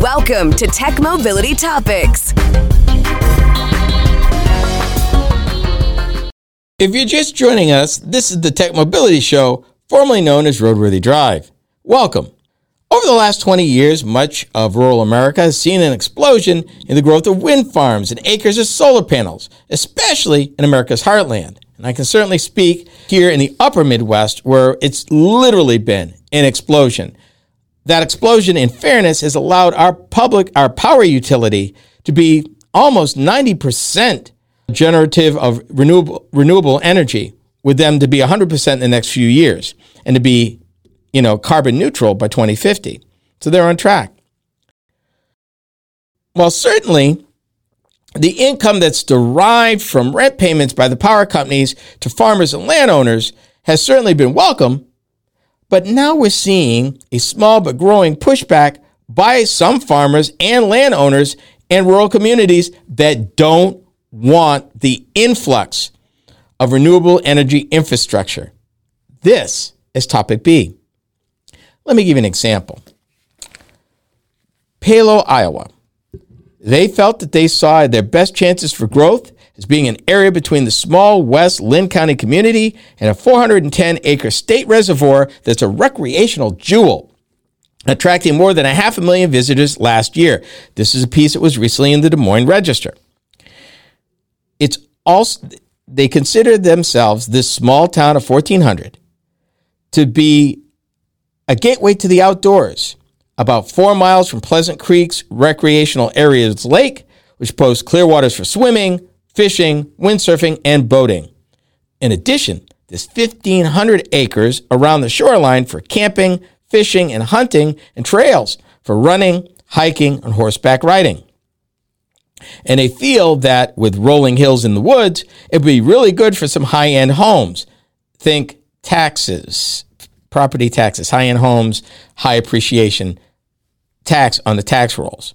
Welcome to Tech Mobility Topics. If you're just joining us, this is the Tech Mobility Show, formerly known as Roadworthy Drive. Welcome. Over the last 20 years, much of rural America has seen an explosion in the growth of wind farms and acres of solar panels, especially in America's heartland. And I can certainly speak here in the upper Midwest where it's literally been an explosion. That explosion, in fairness, has allowed our public, our power utility to be almost 90% generative of renewable, renewable energy, with them to be 100% in the next few years and to be you know, carbon neutral by 2050. So they're on track. Well, certainly the income that's derived from rent payments by the power companies to farmers and landowners has certainly been welcome, but now we're seeing a small but growing pushback by some farmers and landowners and rural communities that don't want the influx of renewable energy infrastructure. This is topic B. Let me give you an example. Palo, Iowa. They felt that they saw their best chances for growth as being an area between the small West Linn County community and a 410 acre state reservoir that's a recreational jewel, attracting more than a half a million visitors last year. This is a piece that was recently in the Des Moines Register. It's also, they consider themselves, this small town of 1400, to be a gateway to the outdoors, about four miles from Pleasant Creek's recreational areas lake, which boasts clear waters for swimming, fishing, windsurfing, and boating. In addition, there's 1,500 acres around the shoreline for camping, fishing, and hunting, and trails for running, hiking, and horseback riding. And they feel that with rolling hills in the woods, it would be really good for some high end homes. Think taxes, property taxes, high end homes, high appreciation tax on the tax rolls.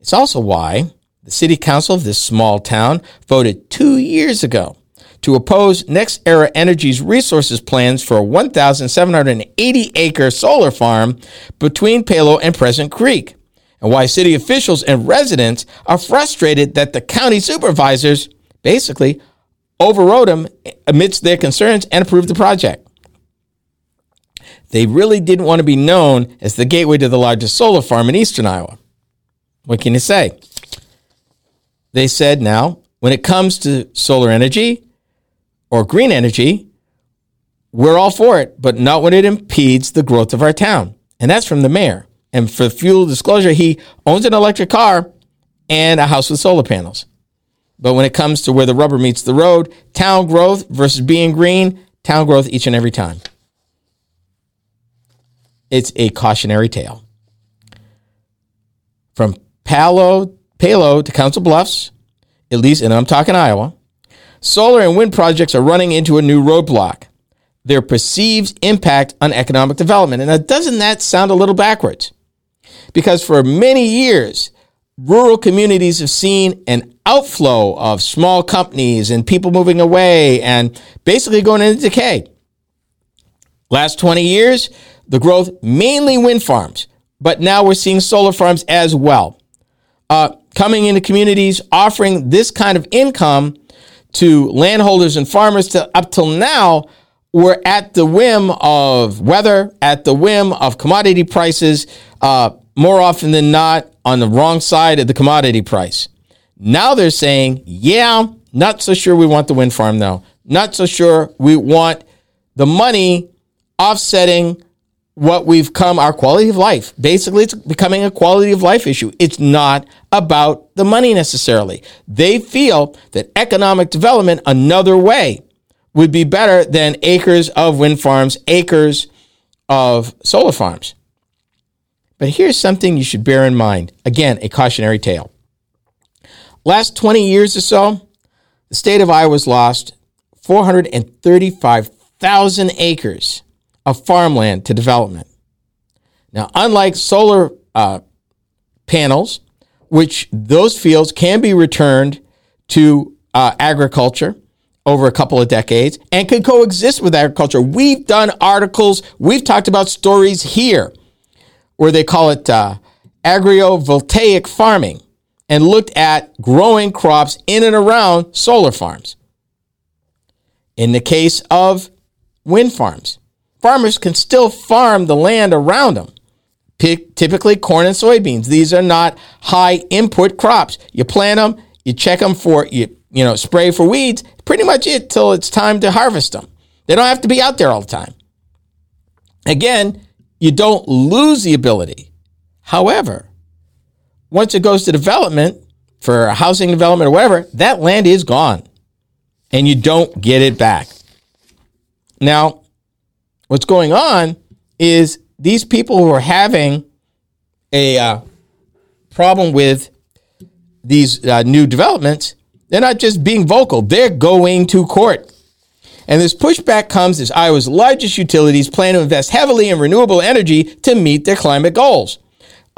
It's also why the city council of this small town voted two years ago to oppose NextEra Energy's resources plans for a 1,780 acre solar farm between Palo and Pleasant Creek, and why city officials and residents are frustrated that the county supervisors basically overrode them amidst their concerns and approved the project. They really didn't want to be known as the gateway to the largest solar farm in eastern Iowa. What can you say? They said now, when it comes to solar energy or green energy, we're all for it, but not when it impedes the growth of our town. And that's from the mayor. And for fuel disclosure, he owns an electric car and a house with solar panels. But when it comes to where the rubber meets the road, town growth versus being green, town growth each and every time it's a cautionary tale. From Palo, Palo to Council Bluffs, at least, and I'm talking Iowa, solar and wind projects are running into a new roadblock. Their perceived impact on economic development. And now, doesn't that sound a little backwards? Because for many years, rural communities have seen an outflow of small companies and people moving away and basically going into decay. Last 20 years, the growth mainly wind farms, but now we're seeing solar farms as well. Uh, coming into communities offering this kind of income to landholders and farmers to up till now we're at the whim of weather, at the whim of commodity prices, uh, more often than not on the wrong side of the commodity price. Now they're saying, yeah, not so sure we want the wind farm though. Not so sure we want the money offsetting what we've come our quality of life. Basically, it's becoming a quality of life issue. It's not about the money necessarily. They feel that economic development another way would be better than acres of wind farms, acres of solar farms. But here's something you should bear in mind. Again, a cautionary tale. Last 20 years or so, the state of Iowa's lost 435,000 acres of farmland to development. Now, unlike solar uh, panels, which those fields can be returned to uh, agriculture over a couple of decades and can coexist with agriculture. We've done articles, we've talked about stories here where they call it uh, agrivoltaic farming and looked at growing crops in and around solar farms. In the case of wind farms, farmers can still farm the land around them. typically corn and soybeans. These are not high input crops. You plant them, you check them for you you know spray for weeds. Pretty much it till it's time to harvest them. They don't have to be out there all the time. Again, you don't lose the ability. However, once it goes to development for housing development or whatever, that land is gone and you don't get it back. Now, what's going on is these people who are having a uh, problem with these uh, new developments, they're not just being vocal, they're going to court. And this pushback comes as Iowa's largest utilities plan to invest heavily in renewable energy to meet their climate goals.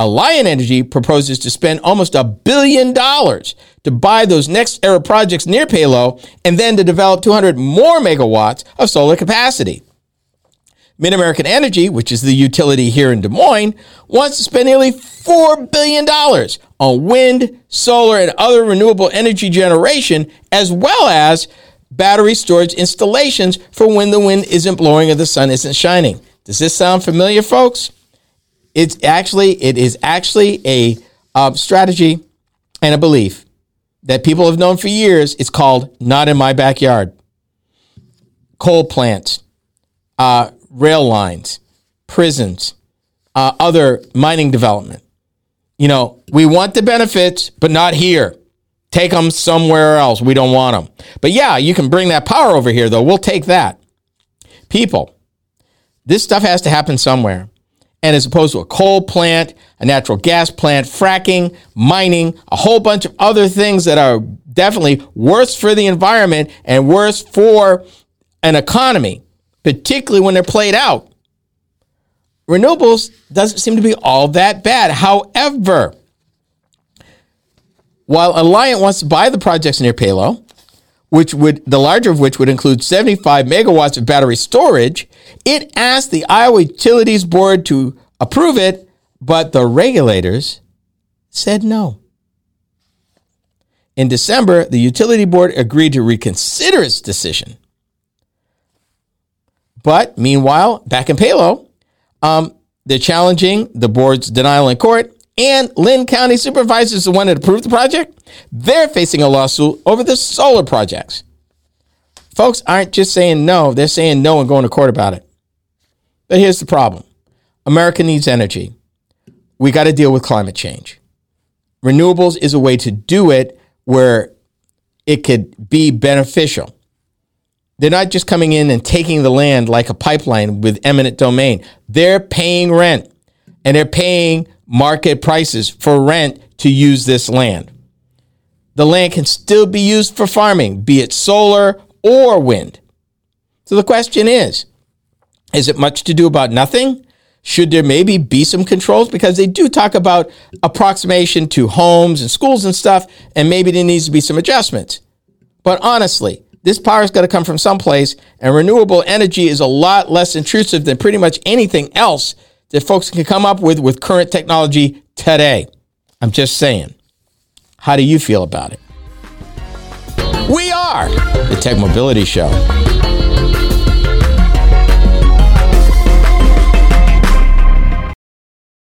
Alliant Energy proposes to spend almost a billion dollars to buy those NextEra projects near Palo and then to develop 200 more megawatts of solar capacity. MidAmerican Energy, which is the utility here in Des Moines, wants to spend nearly $4 billion on wind, solar, and other renewable energy generation, as well as battery storage installations for when the wind isn't blowing or the sun isn't shining. Does this sound familiar, folks? It's actually it is actually a uh, strategy and a belief that people have known for years. It's called "not in my backyard." Coal plants, uh, rail lines, prisons, uh, other mining development. You know, we want the benefits, but not here. Take them somewhere else. We don't want them. But yeah, you can bring that power over here, though. We'll take that. People, this stuff has to happen somewhere and as opposed to a coal plant, a natural gas plant, fracking, mining, a whole bunch of other things that are definitely worse for the environment and worse for an economy, particularly when they're played out. Renewables doesn't seem to be all that bad. However, while Alliant wants to buy the projects near Palo, which would the larger of which would include 75 megawatts of battery storage, it asked the Iowa Utilities Board to approve it, but the regulators said no. In December, the utility board agreed to reconsider its decision. But meanwhile, back in Palo, um, they're challenging the board's denial in court and Linn County supervisors, the one that approved the project, they're facing a lawsuit over the solar projects. Folks aren't just saying no, they're saying no and going to court about it. But here's the problem America needs energy. We got to deal with climate change. Renewables is a way to do it where it could be beneficial. They're not just coming in and taking the land like a pipeline with eminent domain. They're paying rent and they're paying market prices for rent to use this land. The land can still be used for farming, be it solar or wind. So the question is is it much to do about nothing? Should there maybe be some controls? Because they do talk about approximation to homes and schools and stuff, and maybe there needs to be some adjustments. But honestly, this power is got to come from someplace, and renewable energy is a lot less intrusive than pretty much anything else that folks can come up with with current technology today. I'm just saying. How do you feel about it? We are the Tech Mobility Show.